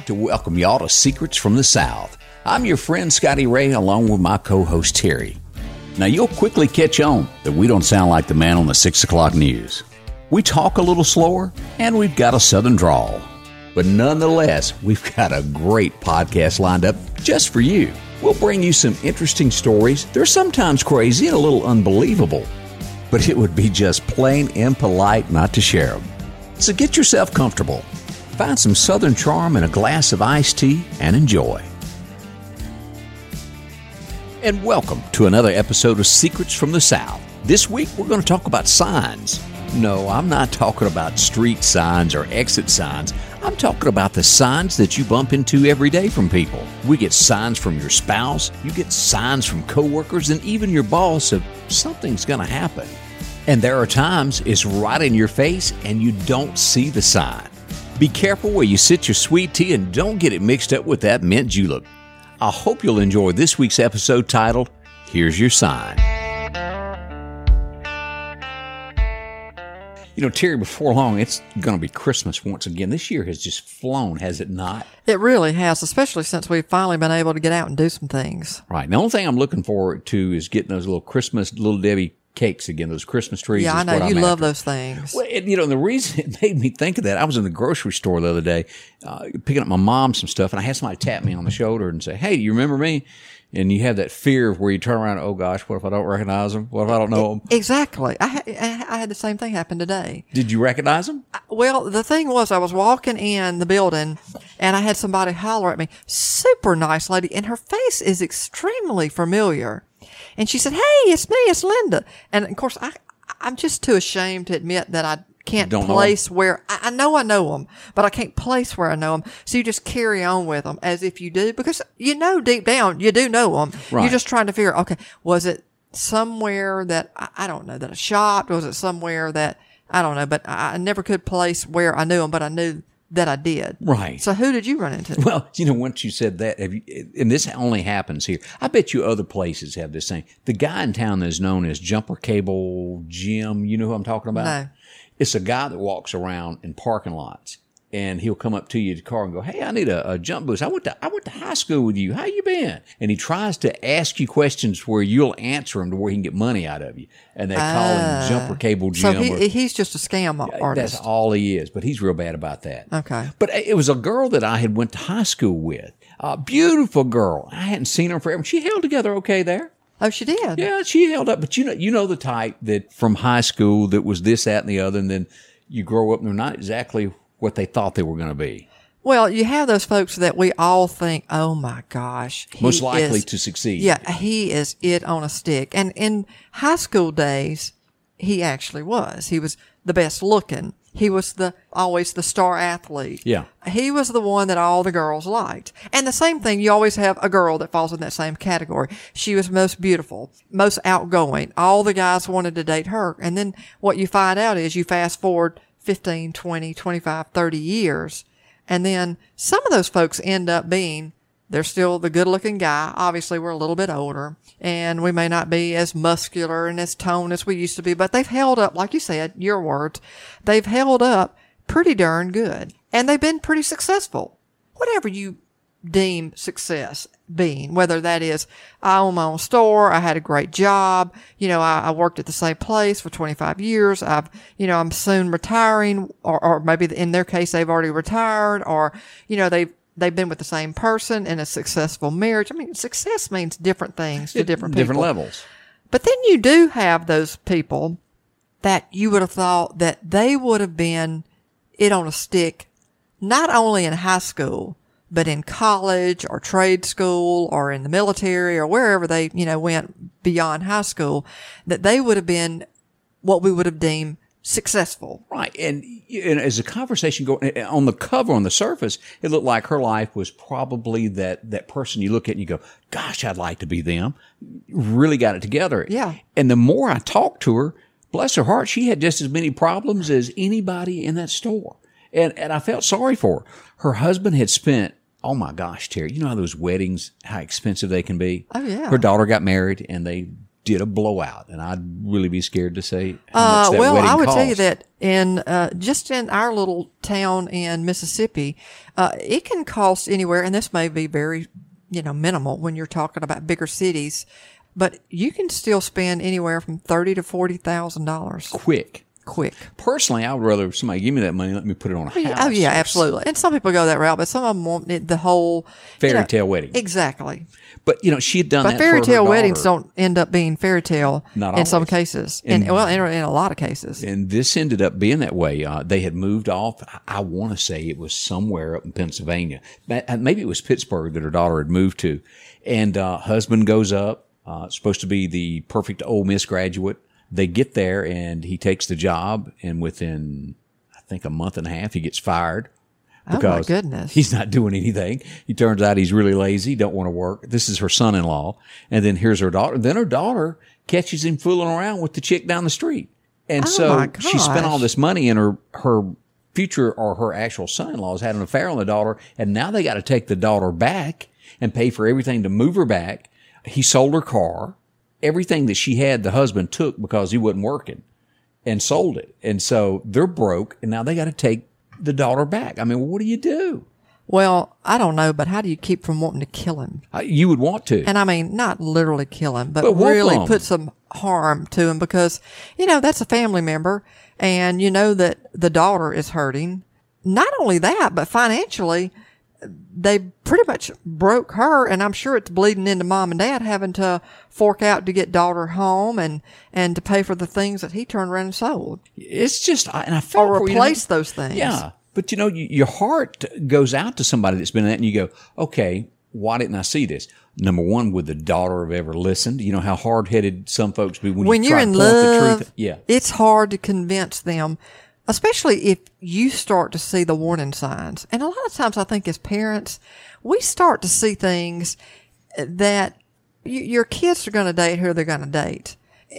like to welcome y'all to Secrets from the South. I'm your friend Scotty Ray along with my co-host Terry. Now you'll quickly catch on that we don't sound like the man on the six o'clock news. We talk a little slower and we've got a southern drawl. But nonetheless, we've got a great podcast lined up just for you. We'll bring you some interesting stories. They're sometimes crazy and a little unbelievable, but it would be just plain impolite not to share them. So get yourself comfortable Find some Southern charm in a glass of iced tea and enjoy. And welcome to another episode of Secrets from the South. This week we're going to talk about signs. No, I'm not talking about street signs or exit signs. I'm talking about the signs that you bump into every day from people. We get signs from your spouse, you get signs from coworkers, and even your boss of something's going to happen. And there are times it's right in your face and you don't see the sign. Be careful where you sit your sweet tea and don't get it mixed up with that mint julep. I hope you'll enjoy this week's episode titled, Here's Your Sign. You know, Terry, before long, it's going to be Christmas once again. This year has just flown, has it not? It really has, especially since we've finally been able to get out and do some things. Right. The only thing I'm looking forward to is getting those little Christmas Little Debbie cakes again, those Christmas trees. Yeah, I know you I'm love after. those things. Well, you know, the reason it made me think of that, I was in the grocery store the other day, uh, picking up my mom some stuff, and I had somebody tap me on the shoulder and say, "Hey, do you remember me?" And you have that fear of where you turn around, oh gosh, what if I don't recognize them? What if I don't know them? Exactly. I, ha- I had the same thing happen today. Did you recognize them? Well, the thing was, I was walking in the building and I had somebody holler at me. Super nice lady, and her face is extremely familiar. And she said, Hey, it's me, it's Linda. And of course, I, I'm just too ashamed to admit that I can't Don't place where I, I, know I know them, but I can't place where I know them. So you just carry on with them as if you do, because you know deep down you do know them. Right. You're just trying to figure, okay, was it somewhere that I, I don't know that I shopped? Was it somewhere that I don't know, but I, I never could place where I knew them, but I knew that I did. Right. So who did you run into? Well, you know, once you said that, you, and this only happens here. I bet you other places have this thing. The guy in town that is known as Jumper Cable Jim, you know who I'm talking about? No. It's a guy that walks around in parking lots and he'll come up to you in the car and go, "Hey, I need a, a, jump boost. I went to I went to high school with you. How you been?" And he tries to ask you questions where you'll answer him to where he can get money out of you. And they call him ah. Jumper Cable Jim. So he, or, he's just a scam artist. That's all he is. But he's real bad about that. Okay. But it was a girl that I had went to high school with. A beautiful girl. I hadn't seen her forever. She held together okay there. Oh, she did. Yeah, she held up. But you know, you know the type that from high school that was this, that, and the other, and then you grow up and they're not exactly what they thought they were going to be. Well, you have those folks that we all think, oh my gosh. Most likely is, to succeed. Yeah, he is it on a stick. And in high school days, he actually was. He was the best looking. He was the always the star athlete. Yeah. He was the one that all the girls liked. And the same thing, you always have a girl that falls in that same category. She was most beautiful, most outgoing. All the guys wanted to date her. And then what you find out is you fast forward 15, 20, 25, 30 years. And then some of those folks end up being, they're still the good looking guy. Obviously, we're a little bit older and we may not be as muscular and as toned as we used to be, but they've held up, like you said, your words, they've held up pretty darn good and they've been pretty successful. Whatever you deem success being, whether that is I own my own store, I had a great job, you know, I, I, worked at the same place for 25 years, I've, you know, I'm soon retiring, or, or maybe in their case they've already retired, or, you know, they've, they've been with the same person in a successful marriage. I mean, success means different things to different people. Different levels. But then you do have those people that you would have thought that they would have been it on a stick, not only in high school, but in college or trade school or in the military or wherever they, you know, went beyond high school, that they would have been what we would have deemed successful. Right. And, and as the conversation going eh, on the cover, on the surface, it looked like her life was probably that, that person you look at and you go, gosh, I'd like to be them. Really got it together. Yeah. And the more I talked to her, bless her heart, she had just as many problems as anybody in that store. And, and I felt sorry for her. Her husband had spent Oh my gosh, Terry, you know how those weddings, how expensive they can be? Oh, yeah. Her daughter got married and they did a blowout, and I'd really be scared to say how Uh, that well, wedding I would cost. tell you that in uh, just in our little town in Mississippi, uh, it can cost anywhere, and this may be very, you know, minimal when you're talking about bigger cities, but you can still spend anywhere from thirty to forty thousand dollars quick. Quick. Personally, I would rather somebody give me that money, let me put it on a house. Oh yeah, absolutely. And some people go that route, but some of them want it, the whole you Fairy know, tale wedding. Exactly. But you know, she had done But fairy tale weddings don't end up being fairy tale Not in some cases, And- and well, in, in a lot of cases. and this ended up being that way. Uh, they had moved off. I- I want to say it was somewhere up in Pennsylvania. Uh, Maybe it was Pittsburgh that her daughter had moved to. And uh, husband goes up, uh, supposed to be the perfect Ole Miss graduate. They get there and he takes the job, and within I think a month and a half, he gets fired. Oh, my goodness. He's not doing anything. He turns out he's really lazy, don't want to work. This is her son-in-law. And then here's her daughter. Then her daughter catches him fooling around with the chick down the street. And Oh, so she spent all this money and her, her future or her actual son-in-law has had an affair on the daughter. And now they got to take the daughter back and pay for everything to move her back. He sold her car. Everything that she had, the husband took because he wasn't working and sold it. And so they're broke and now they got to take the daughter back. I mean, what do you do? Well, I don't know, but how do you keep from wanting to kill him? Uh, You would want to. And I mean, not literally kill him, but, But really put some harm to him because, you know, that's a family member and you know that the daughter is hurting. Not only that, but financially, they pretty much broke her and I'm sure it's bleeding into mom and dad having to fork out to get daughter home and, and to pay for the things that he turned around and sold it's just, and I feel or for you, know, replace those things. Yeah. But you know, you, your heart goes out to somebody that's been in that and you go, okay, why didn't I see this? Number one, would the daughter have ever listened? You know how hard headed some folks be when, when you you're try in to point the love, truth. Yeah. it's hard to convince them, especially if you start to see the warning signs. And a lot of times, I think as parents, we start to see things that your kids are going to date who they're going to date.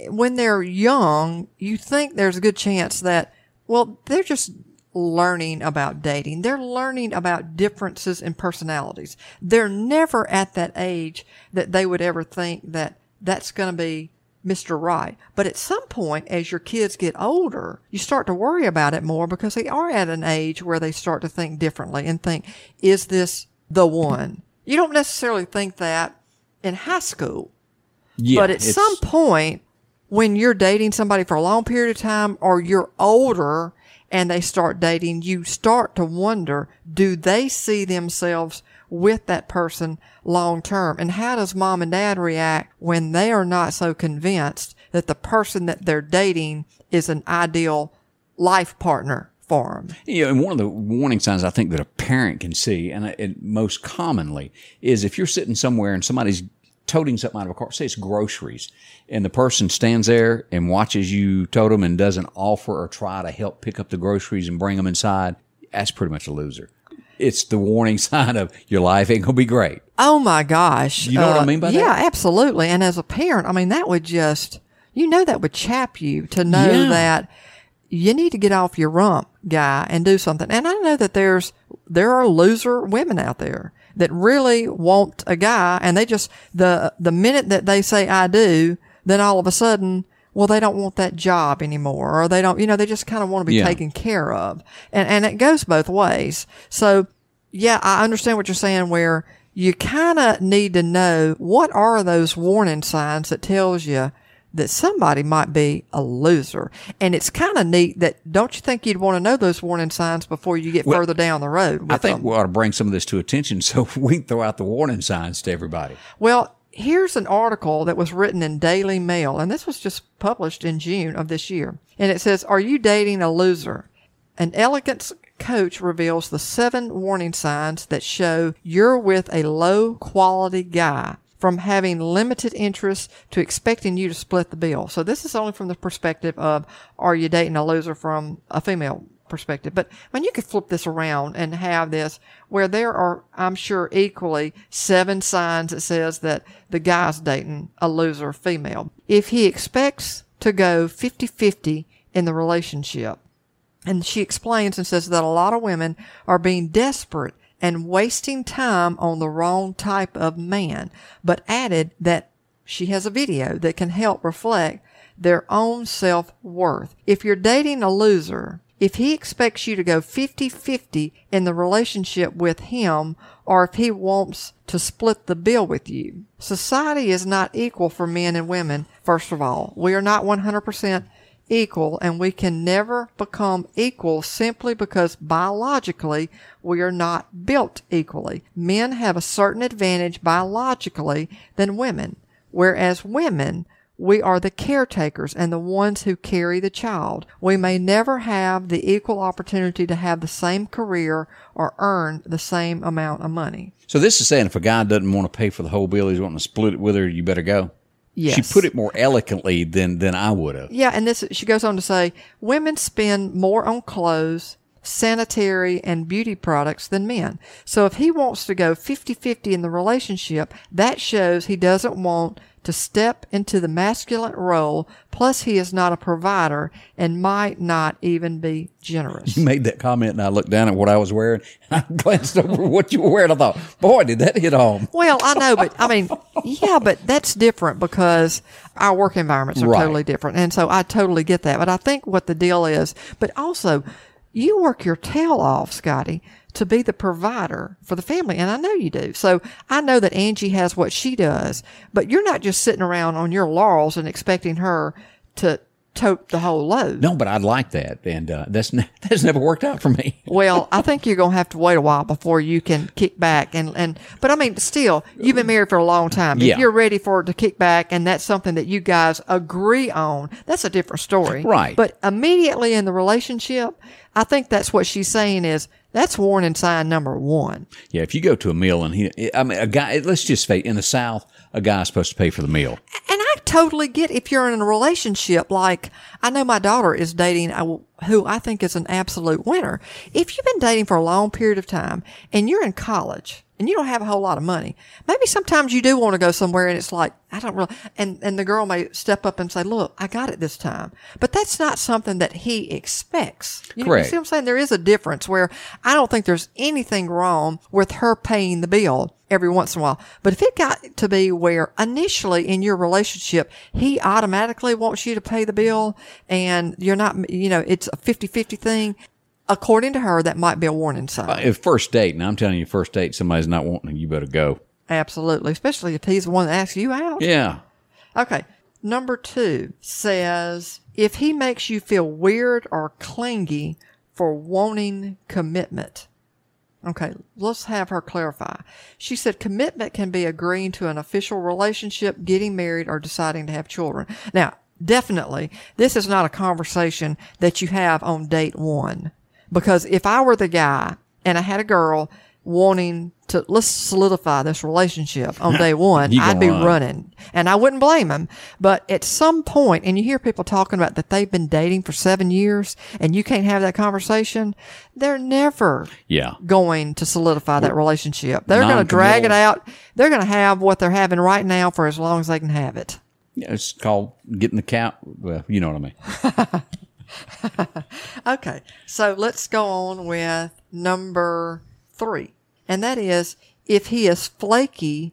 When they're young, you think there's a good chance that, well, they're just learning about dating. They're learning about differences in personalities. They're never at that age that they would ever think that that's going to be Mr. Right. But at some point, as your kids get older, you start to worry about it more because they are at an age where they start to think differently and think, is this the one? You don't necessarily think that in high school. Yeah. But at some point, when you're dating somebody for a long period of time or you're older and they start dating, you start to wonder, do they see themselves with that person long term? And how does mom and dad react when they are not so convinced that the person that they're dating is an ideal life partner for them? Yeah, and one of the warning signs I think that a parent can see, and uh, it most commonly, is if you're sitting somewhere and somebody's toting something out of a car, say it's groceries, and the person stands there and watches you tote them and doesn't offer or try to help pick up the groceries and bring them inside, that's pretty much a loser. It's the warning sign of your life ain't gonna be great. Oh my gosh. You know what I Uh, mean by that? Yeah, absolutely. And as a parent, I mean, that would just, you know, that would chap you to know Yeah. that you need to get off your rump, guy, and do something. And I know that there's, there are loser women out there that really want a guy and they just, the, the minute that they say I do, then all of a sudden, well, they don't want that job anymore or they don't, you know, they just kind of want to be Yeah. taken care of. And, and it goes both ways. So yeah, I understand what you're saying where you kind of need to know what are those warning signs that tells you that somebody might be a loser. And it's kind of neat that don't you think you'd want to know those warning signs before you get Well, further down the road with I think them? we ought to bring some of this to attention so we can throw out the warning signs to everybody. Well, here's an article that was written in Daily Mail, and this was just published in June of this year. And it says, Are you dating a loser? An elegance coach reveals the seven warning signs that show you're with a low quality guy. From having limited interest to expecting you to split the bill. So this is only from the perspective of are you dating a loser from a female perspective. But I mean, you could flip this around and have this where there are, I'm sure, equally seven signs that says that the guy's dating a loser female. If he expects to go 50-50 in the relationship, and she explains and says that a lot of women are being desperate and wasting time on the wrong type of man, but added that she has a video that can help reflect their own self worth. If you're dating a loser, if he expects you to go 50 50 in the relationship with him, or if he wants to split the bill with you, society is not equal for men and women, first of all. We are not 100% equal, and we can never become equal simply because biologically we are not built equally. Men have a certain advantage biologically than women, whereas women we are the caretakers and the ones who carry the child. We may never have the equal opportunity to have the same career or earn the same amount of money. So this is saying if a guy doesn't want to pay for the whole bill, he's wanting to split it with her, you better go. Yes. She put it more eloquently than than I would have. Yeah, and this she goes on to say women spend more on clothes, sanitary and beauty products than men. So if he wants to go 50-50 in the relationship, that shows he doesn't want to step into the masculine role. Plus, he is not a provider and might not even be generous. You made that comment, and I looked down at what I was wearing. I glanced over what you were wearing. I thought, boy, did that hit home. Well, I know, but I mean, yeah, but that's different because our work environments are Right. totally different. And so I totally get that. But I think what the deal is, but also you work your tail off, Scotty, to be the provider for the family. And I know you do. So I know that Angie has what she does, but you're not just sitting around on your laurels and expecting her to tote the whole load. No, but I'd like that, and uh, that's ne- that's never worked out for me. Well, I think you're gonna have to wait a while before you can kick back and and. But I mean, still, you've been married for a long time. Yeah. If you're ready for it to kick back, and that's something that you guys agree on, that's a different story, Right. But immediately in the relationship, I think that's what she's saying is that's warning sign number one. Yeah, if you go to a meal and he, I mean, a guy. Let's just say in the South, a guy's supposed to pay for the meal. And totally get if you're in a relationship, like I know my daughter is dating a, who I think is an absolute winner. If you've been dating for a long period of time and you're in college and you don't have a whole lot of money, maybe sometimes you do want to go somewhere and it's like, I don't really, and, and the girl may step up and say, look, I got it this time. But that's not something that he expects. You, know, you see what I'm saying? There is a difference where I don't think there's anything wrong with her paying the bill every once in a while. But if it got to be where initially in your relationship, he automatically wants you to pay the bill and you're not, you know, it's a 50-50 thing. According to her, that might be a warning sign. If first date, and I'm telling you, first date, somebody's not wanting, you better go. Absolutely. Especially if he's the one that asks you out. Yeah, Okay. Number two says if he makes you feel weird or clingy for wanting commitment. Okay, let's have her clarify. She said commitment can be agreeing to an official relationship, getting married, or deciding to have children. Now, definitely, this is not a conversation that you have on date one. Because if I were the guy and I had a girl wanting to, let's solidify this relationship on day one, I'd be run. running. And I wouldn't blame him. But at some point, and you hear people talking about that they've been dating for seven years and you can't have that conversation, they're never yeah. going to solidify that relationship. They're going to drag it out. They're going to have what they're having right now for as long as they can have it. Yeah, It's called getting the cow. Well, you know what I mean. Okay. So let's go on with number three. And that is if he is flaky,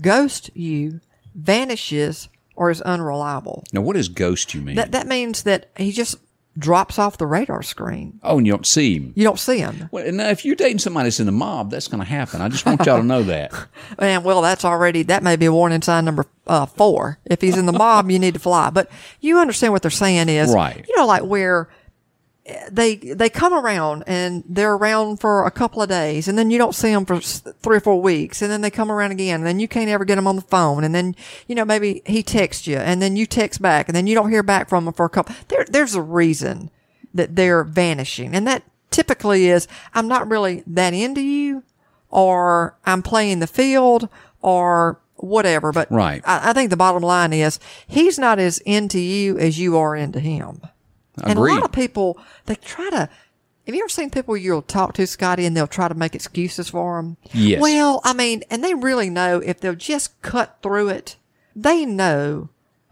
ghost you, vanishes, or is unreliable. Now, what does ghost you mean? That, that means that he just drops off the radar screen. oh, and you don't see him. You don't see him. Well, now, if you're dating somebody that's in the mob, that's going to happen. I just want y'all to know that. And well, that's already, that may be a warning sign number uh, four. If he's in the mob, you need to fly. But you understand what they're saying is, Right. you know, like where they, they come around and they're around for a couple of days and then you don't see them for three or four weeks and then they come around again and then you can't ever get them on the phone and then, you know, maybe he texts you and then you text back and then you don't hear back from him for a couple. There, there's a reason that they're vanishing. And that typically is, I'm not really that into you or I'm playing the field or whatever. But Right. I, I think the bottom line is he's not as into you as you are into him. And a lot of people, they try to, have you ever seen people you'll talk to, Scotty, and they'll try to make excuses for them? Yes. Well, I mean, and they really know if they'll just cut through it, they know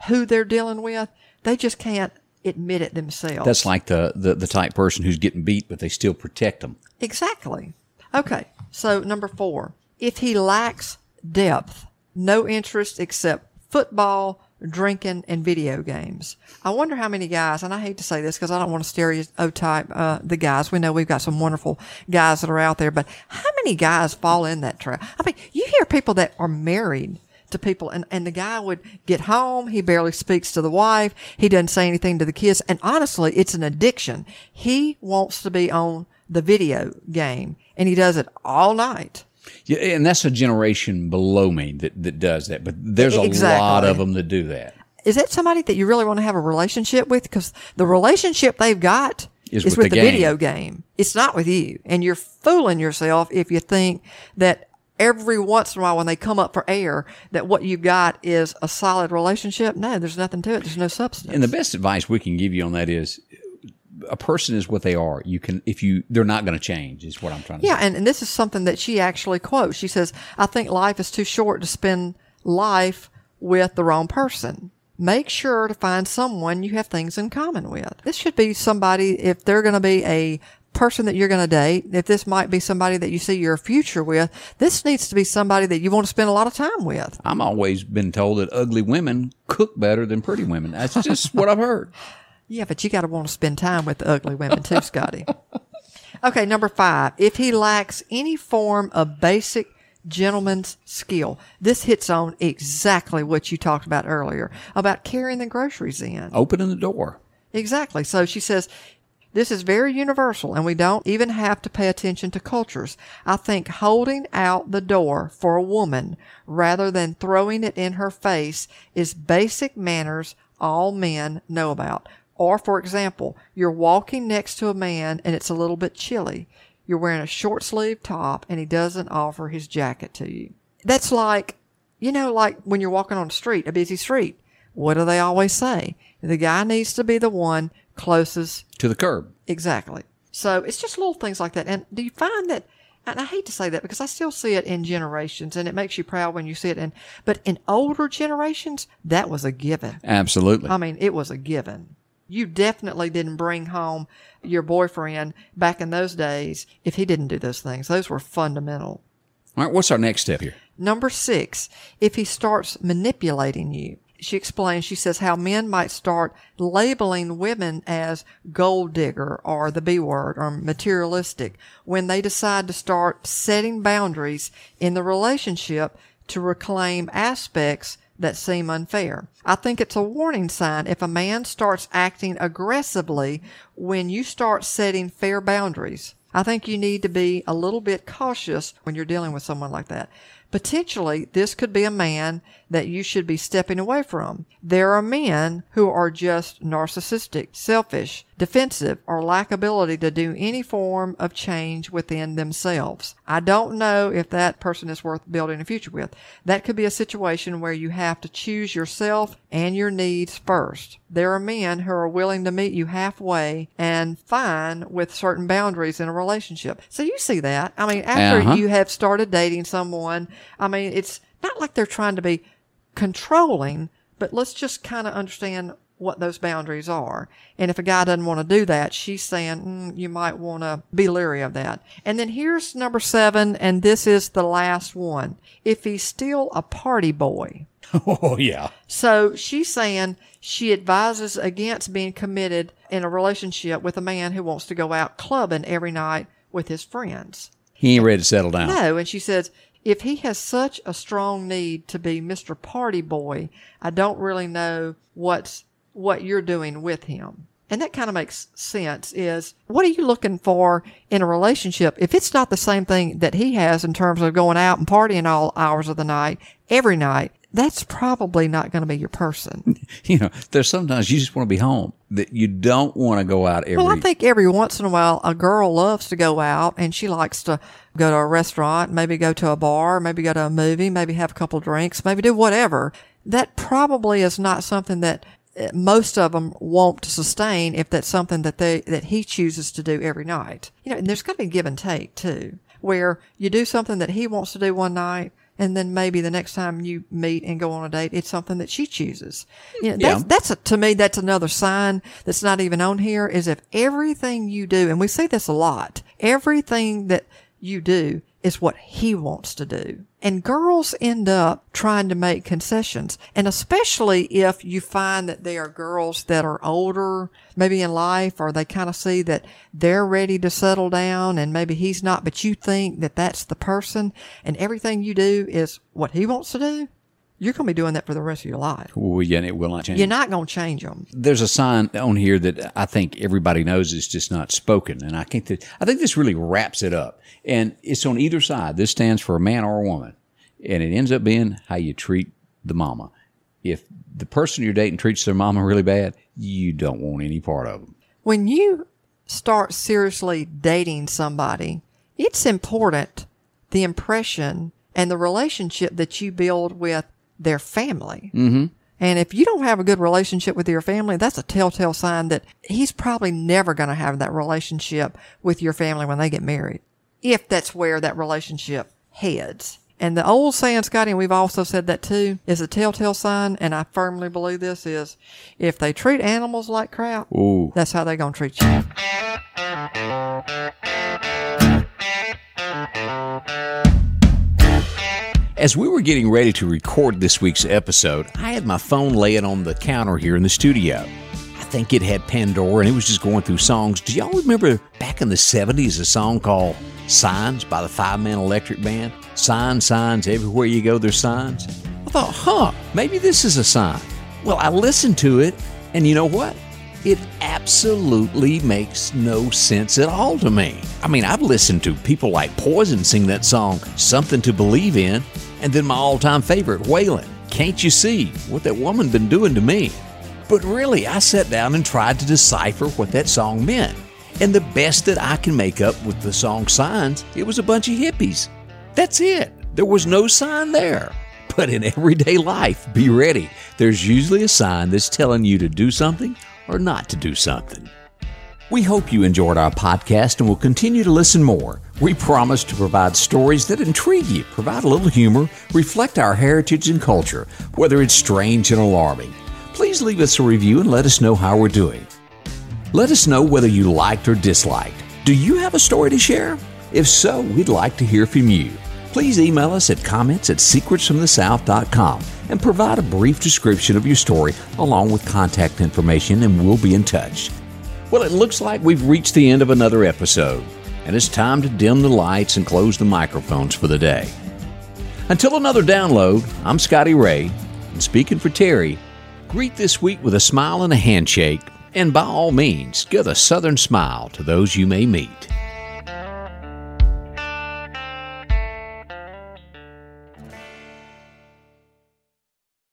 who they're dealing with. They just can't admit it themselves. That's like the, the, the type person who's getting beat, but they still protect them. Exactly. Okay. So number four, if he lacks depth, no interest except football, drinking, and video games. I wonder how many guys, and I hate to say this because I don't want to stereotype uh, the guys. We know we've got some wonderful guys that are out there, but how many guys fall in that trap? I mean, you hear people that are married to people and, and the guy would get home. He barely speaks to the wife. He doesn't say anything to the kids. And honestly, it's an addiction. He wants to be on the video game and he does it all night. Yeah, and that's a generation below me that, that does that. But there's a Exactly. lot of them that do that. Is that somebody that you really want to have a relationship with? Because the relationship they've got Is is, with with, the the, game. video game. It's not with you. And you're fooling yourself if you think that every once in a while when they come up for air that what you've got is a solid relationship. No, there's nothing to it. There's no substance. And the best advice we can give you on that is a person is what they are. You can, if you, they're not going to change, is what I'm trying to Yeah, say. and, and this is something that she actually quotes. She says, I think life is too short to spend life with the wrong person. Make sure to find someone you have things in common with. This should be somebody, if they're going to be a person that you're going to date, if this might be somebody that you see your future with, this needs to be somebody that you want to spend a lot of time with. I'm always been told that ugly women cook better than pretty women. That's just what I've heard. Yeah, but you got to want to spend time with the ugly women too, Scotty. Okay, number five. If he lacks any form of basic gentleman's skill, this hits on exactly what you talked about earlier about carrying the groceries in. Opening the door. Exactly. So she says, this is very universal and we don't even have to pay attention to cultures. I think holding out the door for a woman rather than throwing it in her face is basic manners all men know about. Or for example, you're walking next to a man and it's a little bit chilly. You're wearing a short sleeve top and he doesn't offer his jacket to you. That's like, you know, like when you're walking on the street, a busy street. What do they always say? The guy needs to be the one closest. To the curb. Exactly. So it's just little things like that. And do you find that? And I hate to say that because I still see it in generations, and it makes you proud when you see it. And but in older generations, that was a given. Absolutely. I mean, it was a given. You definitely didn't bring home your boyfriend back in those days if he didn't do those things. Those were fundamental. All right, what's our next step here? Number six, if he starts manipulating you. She explains, she says how men might start labeling women as gold digger or the B word or materialistic when they decide to start setting boundaries in the relationship to reclaim aspects that seem unfair. I think it's a warning sign if a man starts acting aggressively when you start setting fair boundaries. I think you need to be a little bit cautious when you're dealing with someone like that. Potentially, this could be a man that you should be stepping away from. There are men who are just narcissistic, selfish, defensive, or lack ability to do any form of change within themselves. I don't know if that person is worth building a future with. That could be a situation where you have to choose yourself and your needs first. There are men who are willing to meet you halfway and fine with certain boundaries in a relationship. So you see that. I mean, after Uh-huh. you have started dating someone, I mean, it's not like they're trying to be controlling, but let's just kind of understand what those boundaries are. And if a guy doesn't want to do that, she's saying mm, you might want to be leery of that. And then here's number seven, and this is the last one. If he's still a party boy. Oh, yeah. So she's saying she advises against being committed in a relationship with a man who wants to go out clubbing every night with his friends. He ain't ready to settle down. No, and she says if he has such a strong need to be Mr. Party Boy, I don't really know what's what you're doing with him. And that kind of makes sense is what are you looking for in a relationship? If it's not the same thing that he has in terms of going out and partying all hours of the night, every night, that's probably not going to be your person. You know, there's sometimes you just want to be home. That you don't want to go out every. Well, I think every once in a while, a girl loves to go out and she likes to go to a restaurant, maybe go to a bar, maybe go to a movie, maybe have a couple drinks, maybe do whatever. That probably is not something that most of them won't sustain if that's something that they, that he chooses to do every night. You know, and there's got to be give and take too, where you do something that he wants to do one night. And then maybe the next time you meet and go on a date, it's something that she chooses. You know, Yeah. that's, that's a, to me, that's another sign that's not even on here is if everything you do, and we see this a lot, everything that you do is what he wants to do. And girls end up trying to make concessions. And especially if you find that they are girls that are older, maybe in life, or they kind of see that they're ready to settle down and maybe he's not, but you think that that's the person and everything you do is what he wants to do. You're going to be doing that for the rest of your life. Well, yeah, and it will not change. You're not going to change them. There's a sign on here that I think everybody knows is just not spoken, and I think that I think this really wraps it up. And it's on either side. This stands for a man or a woman, and it ends up being how you treat the mama. If the person you're dating treats their mama really bad, you don't want any part of them. When you start seriously dating somebody, it's important the impression and the relationship that you build with their family. Mm-hmm. And if you don't have a good relationship with your family, that's a telltale sign that he's probably never going to have that relationship with your family when they get married. If that's where that relationship heads. And the old saying, Scotty, and we've also said that too, is a telltale sign, and I firmly believe this is if they treat animals like crap, Ooh. that's how they're going to treat you. As we were getting ready to record this week's episode, I had my phone laying on the counter here in the studio. I think it had Pandora and it was just going through songs. Do y'all remember back in the 70s a song called Signs by the Five Man Electric Band? Signs, signs, everywhere you go, there's signs. I thought, huh, maybe this is a sign. Well, I listened to it, and you know what? It absolutely makes no sense at all to me. I mean, I've listened to people like Poison sing that song, Something to Believe in, and then my all time favorite, Waylon. Can't you see what that woman been doing to me? But really, I sat down and tried to decipher what that song meant. And the best that I can make up with the song Signs, it was a bunch of hippies. That's it. There was no sign there. But in everyday life, be ready. There's usually a sign that's telling you to do something or not to do something. We hope you enjoyed our podcast and will continue to listen more. We promise to provide stories that intrigue you, provide a little humor, reflect our heritage and culture, whether it's strange and alarming. Please leave us a review and let us know how we're doing. Let us know whether you liked or disliked. Do you have a story to share? If so, we'd like to hear from you. Please email us at comments at secretsfromthesouth.com and provide a brief description of your story along with contact information, and we'll be in touch. Well, it looks like we've reached the end of another episode, and it's time to dim the lights and close the microphones for the day. Until another download, I'm Scotty Ray, and speaking for Terry, greet this week with a smile and a handshake, and by all means, give a southern smile to those you may meet.